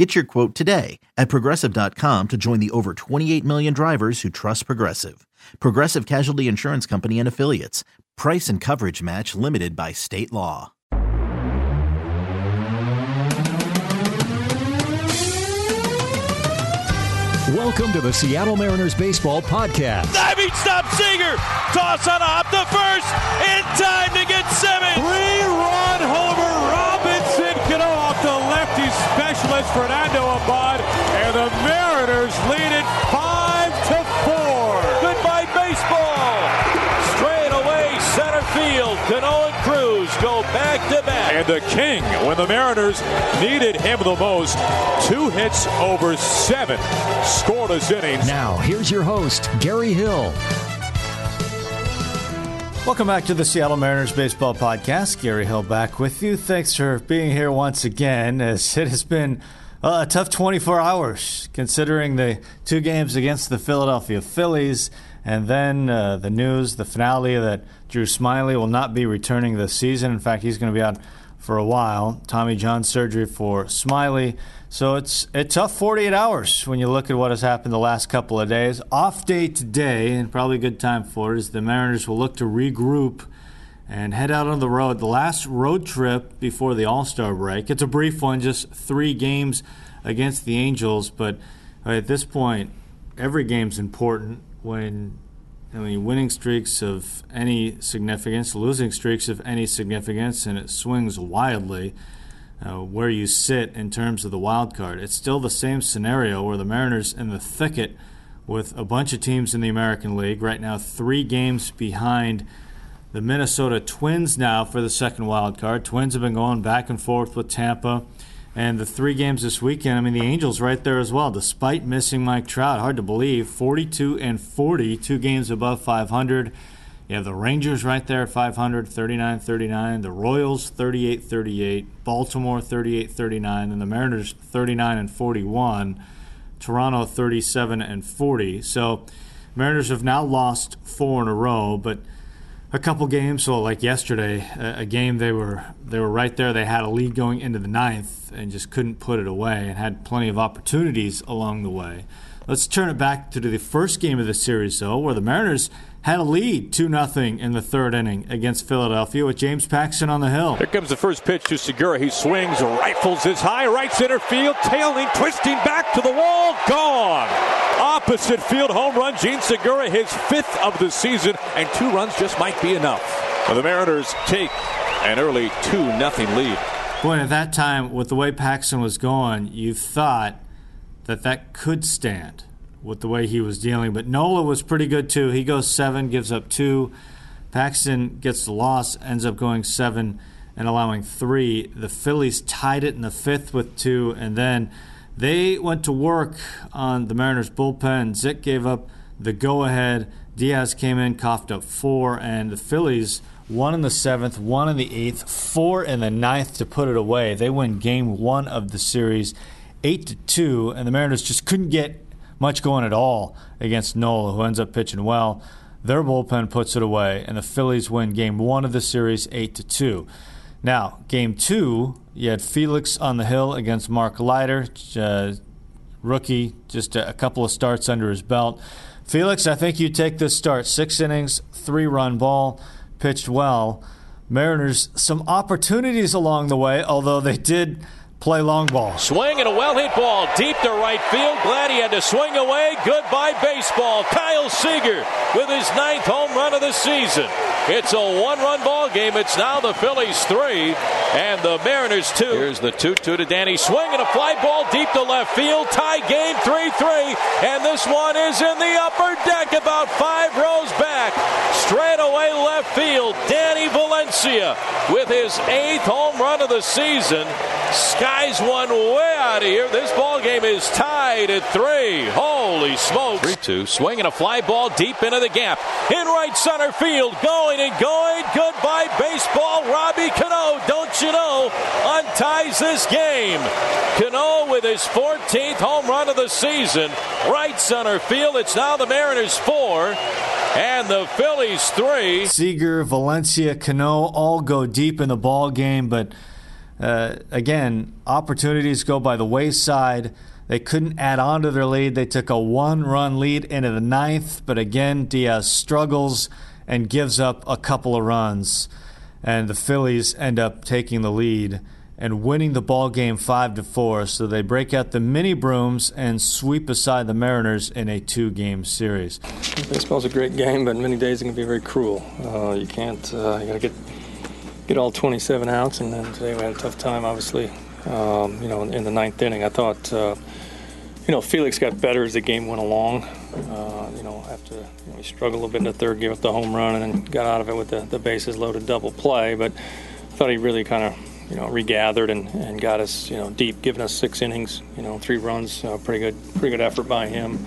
Get your quote today at progressive.com to join the over 28 million drivers who trust Progressive. Progressive Casualty Insurance Company and Affiliates. Price and coverage match limited by state law. Welcome to the Seattle Mariners Baseball Podcast. Diving stop Seager. Toss on a hop to first. In time to get Simmons. Three-run homer. Specialist Fernando Abad. And the Mariners lead it 5 to 4. Goodbye baseball. Straight away center field. Cano and Cruz go back to back. And the king, when the Mariners needed him the most, two hits over seven scoreless innings. Now, here's your host, Gary Hill. Welcome back to the Seattle Mariners Baseball Podcast. Gary Hill back with you. Thanks for being here once again, as it has been a tough 24 hours considering the two games against the Philadelphia Phillies and then uh, the news, the finale that Drew Smyly will not be returning this season. In fact, he's going to be out for a while. Tommy John surgery for Smyly. So it's a tough 48 hours when you look at what has happened the last couple of days. Off day today, and probably a good time for it, is the Mariners will look to regroup and head out on the road. The last road trip before the All Star break. It's a brief one, just three games against the Angels, but at this point, every game's important when I mean, winning streaks of any significance, losing streaks of any significance, and it swings wildly uh, where you sit in terms of the wild card. It's still the same scenario where the Mariners in the thicket with a bunch of teams in the American League right now, three games behind the Minnesota Twins now for the second wild card. Twins have been going back and forth with Tampa. And the three games this weekend, I mean, the Angels right there as well, despite missing Mike Trout. Hard to believe. 42 and 40, two games above 500. You have the Rangers right there at 500, 39 39. The Royals, 38 38. Baltimore, 38 39. And the Mariners, 39 and 41. Toronto, 37 and 40. So, Mariners have now lost four in a row, but a couple games. So like yesterday, a, game they were they were right there. They had a lead going into the ninth and just couldn't put it away, and had plenty of opportunities along the way. Let's turn it back to the first game of the series, though, where the Mariners had a lead 2 0 in the third inning against Philadelphia with James Paxton on the hill. Here comes the first pitch to Segura. He swings, rifles his high right center field, tailing, twisting back to the wall, gone. Opposite field home run, Jean Segura, his fifth of the season, and two runs just might be enough. The Mariners take an early 2 0 lead. Boy, at that time, with the way Paxton was going, you thought that that could stand with the way he was dealing. But Nola was pretty good too. He goes seven, gives up two. Paxton gets the loss, ends up going seven and allowing three. The Phillies tied it in the fifth with two, and then they went to work on the Mariners bullpen. Zych gave up the go ahead. Diaz came in, coughed up four, and the Phillies one in the seventh, one in the eighth, four in the ninth to put it away. They win game one of the series, eight to two, and the Mariners just couldn't get much going at all against Nola, who ends up pitching well. Their bullpen puts it away, and the Phillies win game one of the series, eight to two. Now, game two, you had Felix on the hill against Mark Leiter, uh, rookie, just a, a couple of starts under his belt. Felix, I think you take this start. Six innings, three run ball, pitched well. Mariners, some opportunities along the way, although they did play long ball. Swing and a well hit ball deep to right field. Glad he had to swing away. Goodbye, baseball. Kyle Seager with his ninth home run of the season. It's a one run ball game. It's now the Phillies three and the Mariners two. Here's the 2 2 to Danny. Swing and a fly ball deep to left field. Tie game 3 3. And this one is in the upper deck about five rows back. Straight away left field. Danny Valencia with his eighth home run of the season. skies one way out of here. This ball game is tied at three. Holy smokes! Three two, swinging a fly ball deep into the gap in right center field, going and going. Goodbye baseball. Robbie Cano, don't you know, unties this game. Cano with his 14th home run of the season, right center field. It's now the Mariners four. And the Phillies three. Seager, Valencia, Cano all go deep in the ball game, but uh, again, opportunities go by the wayside. They couldn't add on to their lead. They took a one run lead into the ninth, but again, Diaz struggles and gives up a couple of runs. And the Phillies end up taking the lead and winning the ball game 5 to 4. So they break out the mini brooms and sweep aside the Mariners in a two game series. Baseball's a great game, but many days it can be very cruel. Uh, you can't, uh, you got to get get all 27 outs, and then today we had a tough time, obviously. Um, you know, in the ninth inning, I thought, uh, you know, Felix got better as the game went along. Uh, you know, after you know, he struggled a little bit in the third, gave up the home run, and then got out of it with the, the bases loaded double play. But I thought he really kind of you know, regathered and, and got us, you know, deep, giving us six innings, you know, three runs, uh, pretty good, pretty good effort by him.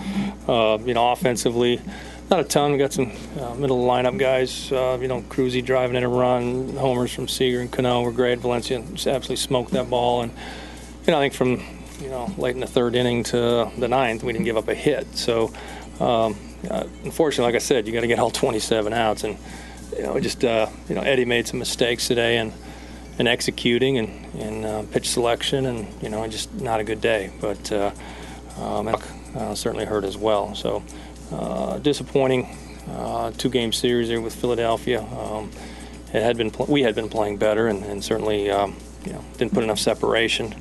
Uh, you know, offensively, not a ton. We got some uh, middle lineup guys. Uh, you know, Cruzy driving in a run. Homers from Seager and Cano were great. Valencia just absolutely smoked that ball. And you know, I think from you know late in the third inning to the ninth, we didn't give up a hit. So um, uh, unfortunately, like I said, you got to get all 27 outs. And you know, just uh, you know, Eddie made some mistakes today and and executing and, and uh, pitch selection, and you know, just not a good day. But uh, um, uh, certainly hurt as well. So uh, disappointing uh, two-game series there with Philadelphia. Um, it had been pl- we had been playing better, and, and certainly um, you know didn't put enough separation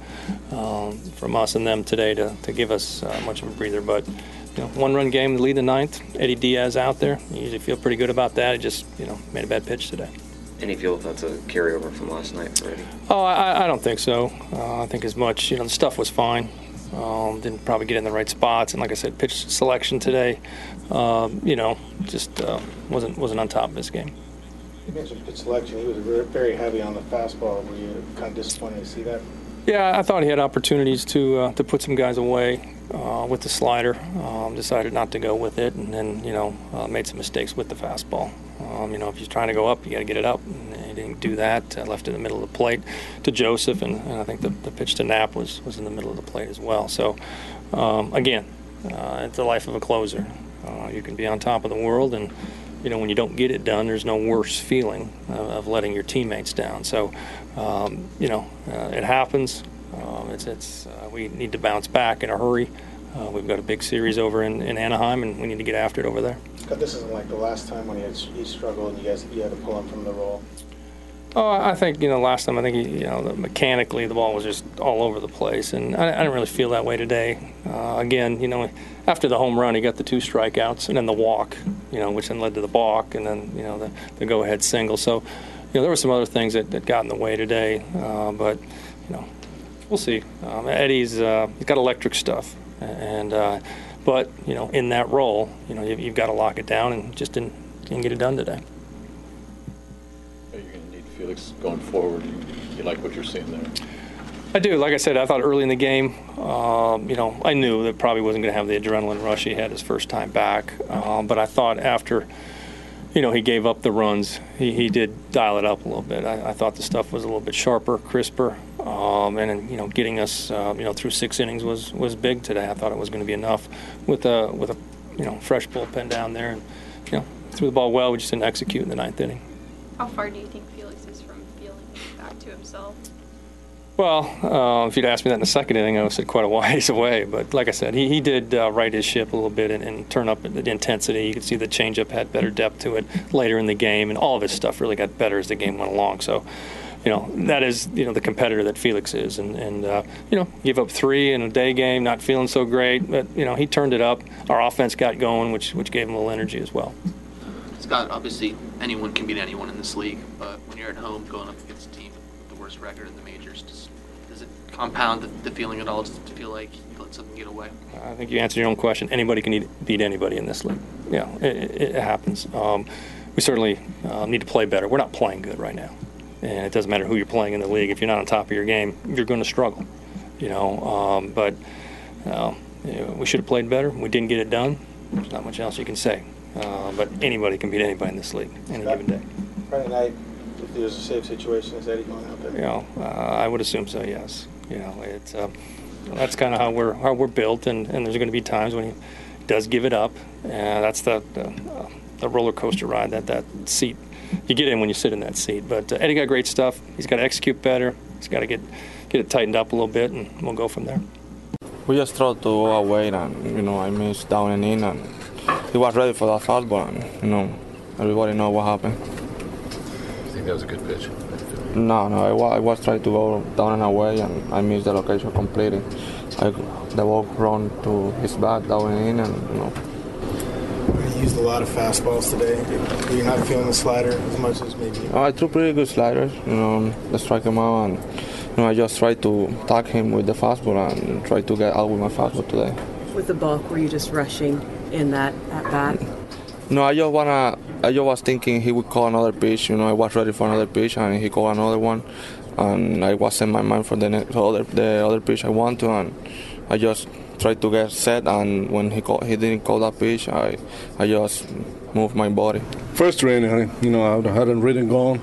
um, from us and them today to, to give us uh, much of a breather. But you know, one-run game to lead the ninth. Eddie Diaz out there. You usually feel pretty good about that. He just you know made a bad pitch today. Any feel that's a carryover from last night for Eddie? Oh, I, I don't think so. Uh, I think as much, you know, the stuff was fine. Um, didn't probably get in the right spots, and like I said, pitch selection today, um, you know, just uh, wasn't wasn't on top of this game. You mentioned pitch selection. He was very heavy on the fastball. Were you kind of disappointed to see that? Yeah, I thought he had opportunities to uh, to put some guys away uh, with the slider. Um, decided not to go with it, and then you know uh, made some mistakes with the fastball. Um, you know, if you're trying to go up, you got to get it up. And he didn't do that. Uh, left it in the middle of the plate to Joseph, and, and I think the, the, pitch to Knapp was, was in the middle of the plate as well. So, um, again, uh, it's the life of a closer. Uh, you can be on top of the world, and you know when you don't get it done, there's no worse feeling of, of letting your teammates down. So, um, you know, uh, it happens. Um, it's, it's uh, we need to bounce back in a hurry. Uh, we've got a big series over in, in Anaheim, and we need to get after it over there. But this isn't like the last time when he, had, he struggled and you guys you had to pull him from the role. Oh, I think you know last time I think you know mechanically the ball was just all over the place, and I, I didn't really feel that way today. Uh, again, you know, after the home run, he got the two strikeouts and then the walk, you know, which then led to the balk, and then you know the, the go-ahead single. So, you know, there were some other things that, that got in the way today, uh, but you know, we'll see. Um, Eddie's uh, he's got electric stuff, and uh, but you know, in that role, you know, you've, you've got to lock it down, and just didn't didn't get it done today. Are you going to need Felix going forward? You like what you're seeing there? I do. Like I said, I thought early in the game, um, you know, I knew that probably wasn't going to have the adrenaline rush he had his first time back. Um, but I thought after, you know, he gave up the runs, he, he did dial it up a little bit. I, I thought the stuff was a little bit sharper, crisper, um, and you know, getting us, uh, you know, through six innings was was big today. I thought it was going to be enough with a with a, you know, fresh bullpen down there, and you know, threw the ball well. We just didn't execute in the ninth inning. How far do you think Well, uh, if you'd asked me that in the second inning, I would have said quite a ways away. But like I said, he, he did uh, right his ship a little bit and, and turn up the intensity. You could see the changeup had better depth to it later in the game, and all of his stuff really got better as the game went along. So, you know, that is you know the competitor that Felix is, and and uh, you know, give up three in a day game, not feeling so great, but you know, he turned it up. Our offense got going, which which gave him a little energy as well. Scott, obviously anyone can beat anyone in this league, but when you're at home going up against a team with the worst record in the it compound the, the feeling at all? Does it feel like you let something get away? I think you answered your own question. Anybody can beat anybody in this league. Yeah, it, it, it happens. Um, we certainly uh, need to play better. We're not playing good right now. and it doesn't matter who you're playing in the league. If you're not on top of your game, you're going to struggle. You know, um, but uh, you know, we should have played better. We didn't get it done. There's not much else you can say. Uh, but anybody can beat anybody in this league any given day. Friday night, if there's a safe situation, is Eddie going out there? You know, uh, I would assume so. Yes. You know, it's uh, that's kind of how we're how we're built, and, and there's going to be times when he does give it up, and that's the the, uh, the roller coaster ride that that seat you get in when you sit in that seat. But uh, Eddie got great stuff. He's got to execute better. He's got to get get it tightened up a little bit, and we'll go from there. We just tried to go away, and you know, I missed down and in, and he was ready for that fastball, and you know, everybody know what happened. I think that was a good pitch? No, no, I, wa- I was trying to go down and away, and I missed the location completely. I, the ball run to his back, down and in, and you know. You used a lot of fastballs today. You're you not feeling the slider as much as maybe? Oh, I threw pretty good sliders, you know, I strike him out, and you know, I just tried to tag him with the fastball and try to get out with my fastball today. With the balk, were you just rushing in that at bat? No, I just wanna. I just was thinking he would call another pitch. You know, I was ready for another pitch, and he called another one, and I was in my mind for the next other the other pitch I want to, and I just tried to get set. And when he called, he didn't call that pitch. I I just moved my body. First rain, I, you know, I hadn't ridden gone.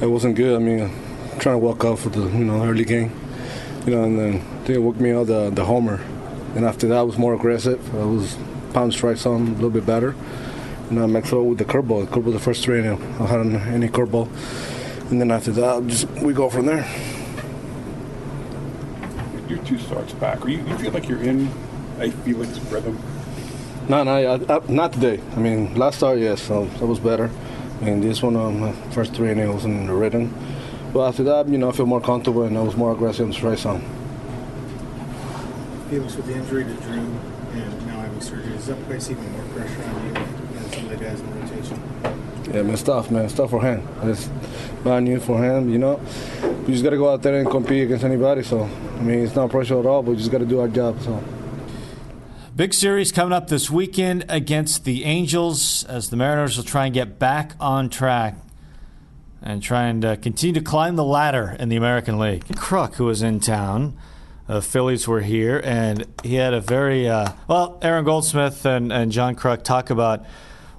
It wasn't good. I mean, trying to walk out for the you know early game, you know, and then they woke me out the the homer, and after that I was more aggressive. I was pound strikes on a little bit better, and I mixed up with the curveball. The curveball the first three, and I hadn't any curveball, and then after that just we go from there. You're two starts back. Are you, you feel like you're in a Felix rhythm? No, no, I, I, not today. I mean, last start, yes, so that was better. I mean, this one, um, first three innings, I was in the rhythm. But after that, you know, I feel more comfortable and I was more aggressive on the strike zone. Felix with the injury to Drew and now having surgery, does that place even more pressure on you and some of the guys in the rotation? Yeah, man, tough, man. Tough for him. It's bad news for him, you know. We just got to go out there and compete against anybody. So, I mean, it's not pressure at all, but we just got to do our job. So. Big series coming up this weekend against the Angels as the Mariners will try and get back on track and try and uh, continue to climb the ladder in the American League. Kruk, who was in town, the Phillies were here, and he had a very uh, well. Aaron Goldsmith and, and John Kruk talk about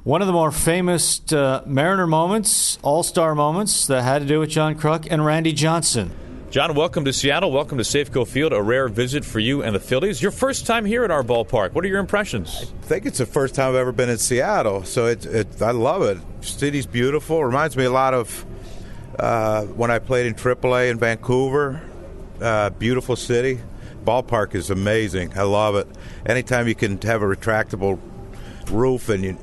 one of the more famous uh, Mariner moments, All Star moments that had to do with John Kruk and Randy Johnson. John, welcome to Seattle. Welcome to Safeco Field. A rare visit for you and the Phillies. Your first time here at our ballpark. What are your impressions? I think it's the first time I've ever been in Seattle, so it, it I love it. City's beautiful. Reminds me a lot of uh, when I played in AAA in Vancouver. Uh, beautiful city. Ballpark is amazing. I love it. Anytime you can have a retractable roof and you,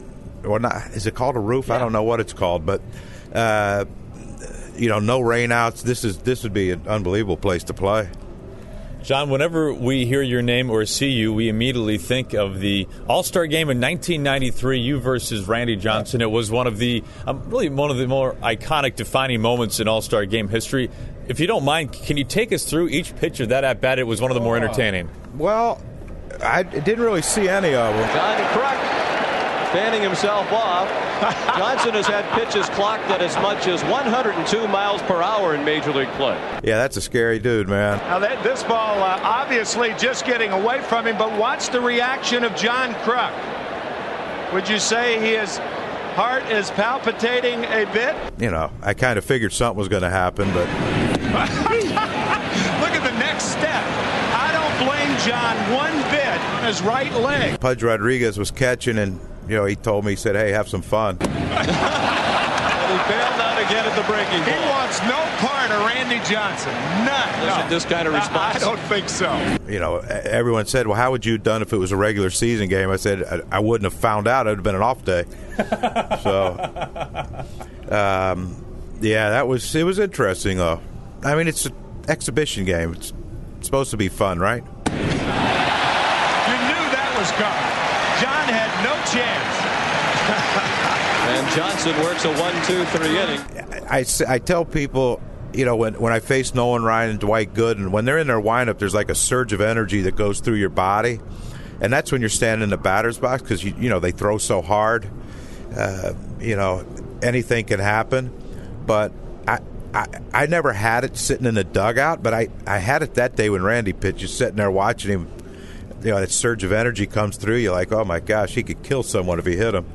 or not, is it called a roof? I don't know what it's called, but. Uh, you know, no rainouts. This is this would be an unbelievable place to play. John, whenever we hear your name or see you, we immediately think of the All Star game in 1993, you versus Randy Johnson. It was one of the um, really one of the more iconic, defining moments in All Star game history. If you don't mind, can you take us through each pitch of that at bat? It was one of the more entertaining. Well, I didn't really see any of them. John Kruk fanning himself off. Johnson has had pitches clocked at as much as 102 miles per hour in Major League play. Yeah, that's a scary dude, man. Now, that, this ball uh, obviously just getting away from him, but watch the reaction of John Kruk. Would you say his heart is palpitating a bit? You know, I kind of figured something was going to happen, but. Look at the next step. I don't blame John one bit on his right leg. Pudge Rodriguez was catching and you know, he told me, he said, hey, have some fun. and he bailed out again at the breaking ball. He wants no part of Randy Johnson. None. No. This kind of response. I don't think so. You know, everyone said, well, how would you have done if it was a regular season game? I said, I wouldn't have found out. It would have been an off day. so, um, yeah, that was, it was interesting, though. I mean, it's an exhibition game. It's supposed to be fun, right? You knew that was coming. John had no chance. and Johnson works a one, two, three inning. I, I tell people, you know, when, when I face Nolan Ryan and Dwight Gooden, when they're in their windup, there's like a surge of energy that goes through your body. And that's when you're standing in the batter's box because, you, you know, they throw so hard. Uh, you know, anything can happen. But I, I, I never had it sitting in the dugout, but I, I had it that day when Randy pitched. You're sitting there watching him. You know, that surge of energy comes through. You're like, oh my gosh, he could kill someone if he hit him.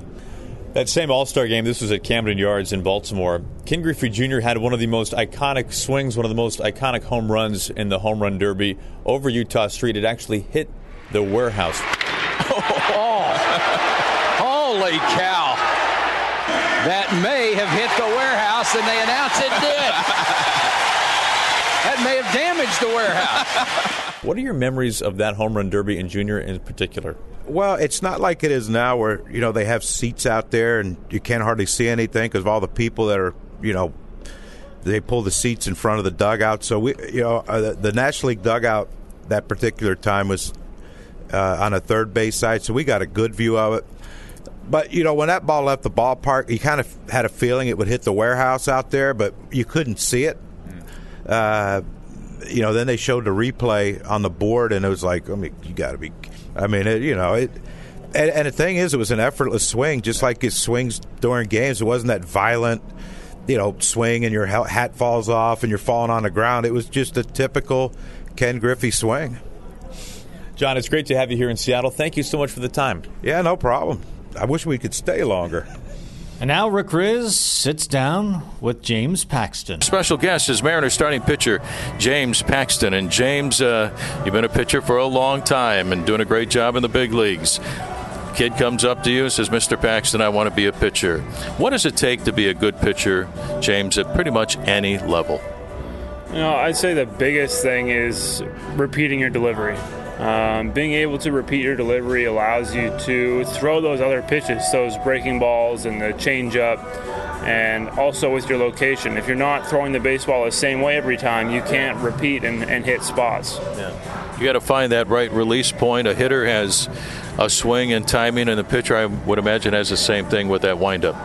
That same All Star game, this was at Camden Yards in Baltimore. Ken Griffey Jr. had one of the most iconic swings, one of the most iconic home runs in the home run derby over Eutaw Street. It actually hit the warehouse. Oh, holy cow. That may have hit the warehouse, and they announced it did. that may have damaged the warehouse. What are your memories of that home run derby and Junior in particular? Well, it's not like it is now where, you know, they have seats out there and you can't hardly see anything because of all the people that are, you know, they pull the seats in front of the dugout. So, we, you know, uh, the, the National League dugout that particular time was uh, on a third base side, so we got a good view of it. But you know, when that ball left the ballpark, you kind of had a feeling it would hit the warehouse out there, but you couldn't see it. Uh, you know, then they showed the replay on the board, and it was like, I mean, you got to be. I mean, it, you know, it. And, and the thing is, it was an effortless swing, just like his swings during games. It wasn't that violent, you know, swing and your hat falls off and you're falling on the ground. It was just a typical Ken Griffey swing. John, it's great to have you here in Seattle. Thank you so much for the time. Yeah, no problem. I wish we could stay longer. And now Rick Rizzs sits down with James Paxton. Special guest is Mariners starting pitcher James Paxton. And James, uh, you've been a pitcher for a long time and doing a great job in the big leagues. Kid comes up to you and says, Mr. Paxton, I want to be a pitcher. What does it take to be a good pitcher, James, at pretty much any level? You know, I'd say the biggest thing is repeating your delivery. Um, being able to repeat your delivery allows you to throw those other pitches, those breaking balls and the changeup, and also with your location. If you're not throwing the baseball the same way every time, you can't repeat and, and hit spots. Yeah. You got to find that right release point. A hitter has a swing and timing, and the pitcher, I would imagine, has the same thing with that windup.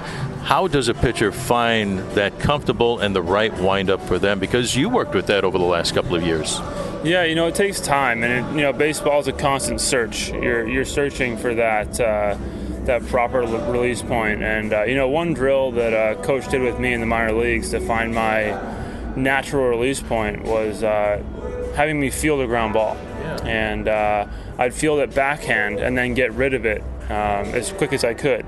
How does a pitcher find that comfortable and the right windup for them? Because you worked with that over the last couple of years. Yeah, you know, it takes time, and it, you know, baseball is a constant search. You're you're searching for that uh, that proper release point, and uh, you know, one drill that uh, coach did with me in the minor leagues to find my natural release point was uh, having me feel the ground ball, yeah. and uh, I'd feel that backhand and then get rid of it um, as quick as I could,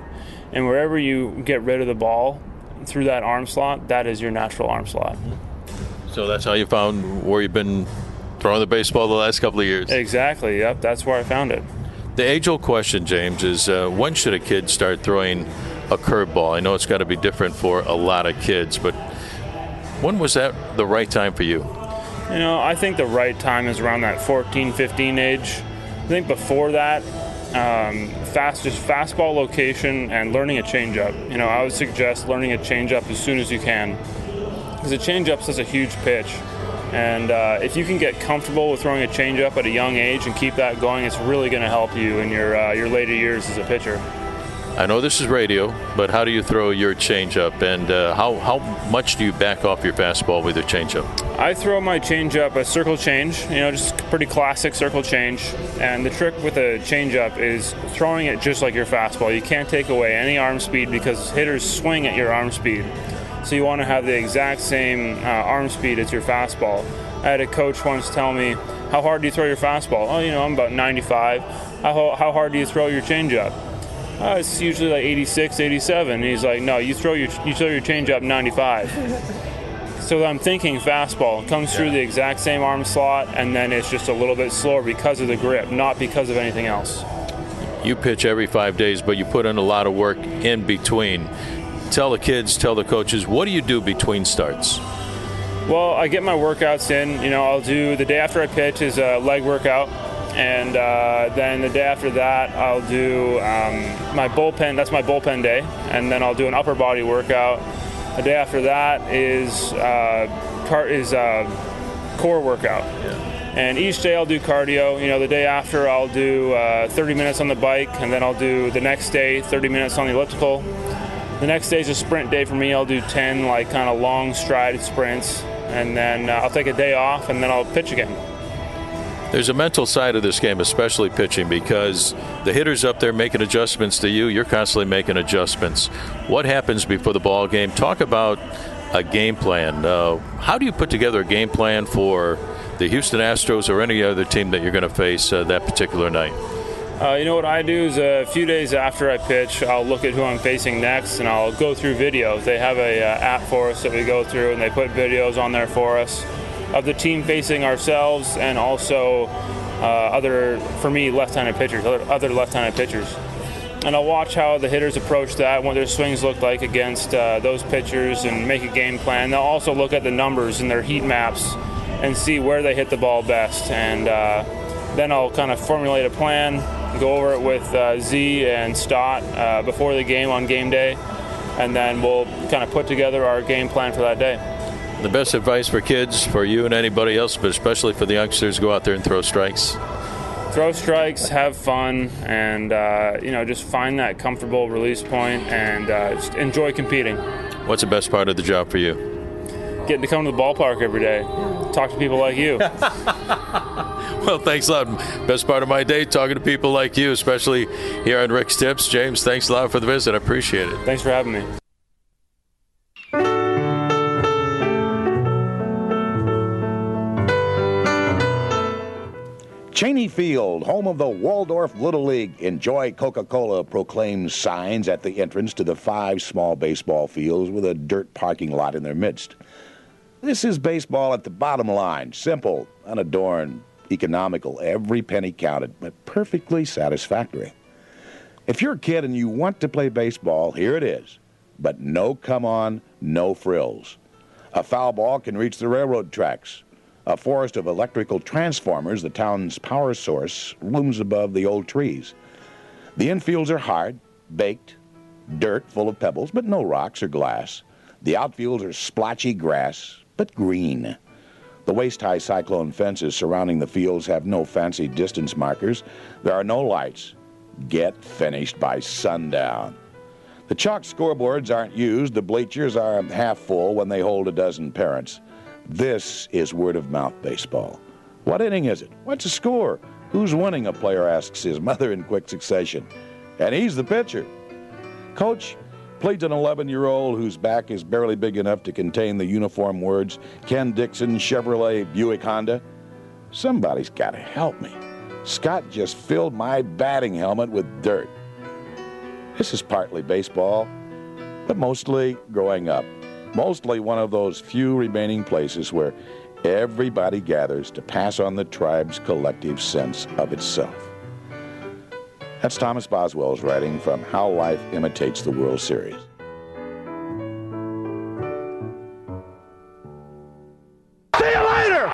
and wherever you get rid of the ball through that arm slot, that is your natural arm slot. So that's how you found where you've been throwing the baseball the last couple of years. Exactly. Yep. That's where I found it. The age-old question, James, is uh, when should a kid start throwing a curveball? I know it's got to be different for a lot of kids, but when was that the right time for you? You know, I think the right time is around that 14, 15 age. I think before that, um, fast, just fastball location and learning a changeup. You know, I would suggest learning a changeup as soon as you can, because a changeup is a huge pitch and uh, if you can get comfortable with throwing a changeup at a young age and keep that going, it's really going to help you in your uh, your later years as a pitcher. I know this is radio, but how do you throw your changeup, and uh, how how much do you back off your fastball with your changeup? I throw my changeup a circle change, you know, just pretty classic circle change. And the trick with a changeup is throwing it just like your fastball. You can't take away any arm speed because hitters swing at your arm speed. So you want to have the exact same uh, arm speed as your fastball. I had a coach once tell me, "How hard do you throw your fastball?" Oh, you know, I'm about 95. How, how hard do you throw your changeup? Uh, it's usually like 86, 87. And he's like, "No, you throw your you throw your changeup 95." so I'm thinking fastball comes through the exact same arm slot, and then it's just a little bit slower because of the grip, not because of anything else. You pitch every five days, but you put in a lot of work in between tell the kids, tell the coaches, what do you do between starts? Well, I get my workouts in. You know, I'll do the day after I pitch is a leg workout, and uh, then the day after that I'll do um, my bullpen. That's my bullpen day, and then I'll do an upper body workout. The day after that is uh, car- is uh, core workout. Yeah. And each day I'll do cardio. You know, the day after I'll do uh, 30 minutes on the bike, and then I'll do the next day 30 minutes on the elliptical. The next day is a sprint day for me. I'll do 10 like kind of long stride sprints, and then uh, I'll take a day off, and then I'll pitch again. There's a mental side of this game, especially pitching, because the hitter's up there making adjustments to you. You're constantly making adjustments. What happens before the ball game? Talk about a game plan. Uh, how do you put together a game plan for the Houston Astros or any other team that you're going to face uh, that particular night? Uh, you know what I do is a few days after I pitch, I'll look at who I'm facing next and I'll go through videos. They have a uh, app for us that we go through and they put videos on there for us of the team facing ourselves and also uh, other, for me, left-handed pitchers, other, left-handed pitchers. And I'll watch how the hitters approach that, what their swings look like against uh, those pitchers, and make a game plan. They'll also look at the numbers and their heat maps and see where they hit the ball best. And uh, then I'll kind of formulate a plan, go over it with uh, Z and Stott uh, before the game on game day, and then we'll kind of put together our game plan for that day. The best advice for kids, for you and anybody else, but especially for the youngsters, go out there and throw strikes. Throw strikes, have fun, and uh, you know just find that comfortable release point and uh, just enjoy competing. What's the best part of the job for you? Getting to come to the ballpark every day, talk to people like you. Well, thanks a lot. Best part of my day talking to people like you, especially here on Rick's Tips. James, thanks a lot for the visit. I appreciate it. Thanks for having me. Cheney Field, home of the Waldorf Little League. Enjoy Coca Cola proclaims signs at the entrance to the five small baseball fields with a dirt parking lot in their midst. This is baseball at the bottom line simple, unadorned, economical, every penny counted, but perfectly satisfactory. If you're a kid and you want to play baseball, here it is. But no come on, no frills. A foul ball can reach the railroad tracks. A forest of electrical transformers, the town's power source, looms above the old trees. The infields are hard, baked, dirt full of pebbles, but no rocks or glass. The outfields are splotchy grass, but green. The waist high cyclone fences surrounding the fields have no fancy distance markers. There are no lights. Get finished by sundown. The chalk scoreboards aren't used. The bleachers are half full when they hold a dozen parents. This is word of mouth baseball. What inning is it? What's the score? Who's winning? A player asks his mother in quick succession. And he's the pitcher. Coach pleads an 11 year old whose back is barely big enough to contain the uniform words Ken Dixon, Chevrolet, Buick, Honda. Somebody's got to help me. Scott just filled my batting helmet with dirt. This is partly baseball, but mostly growing up. Mostly one of those few remaining places where everybody gathers to pass on the tribe's collective sense of itself. That's Thomas Boswell's writing from How Life Imitates the World Series.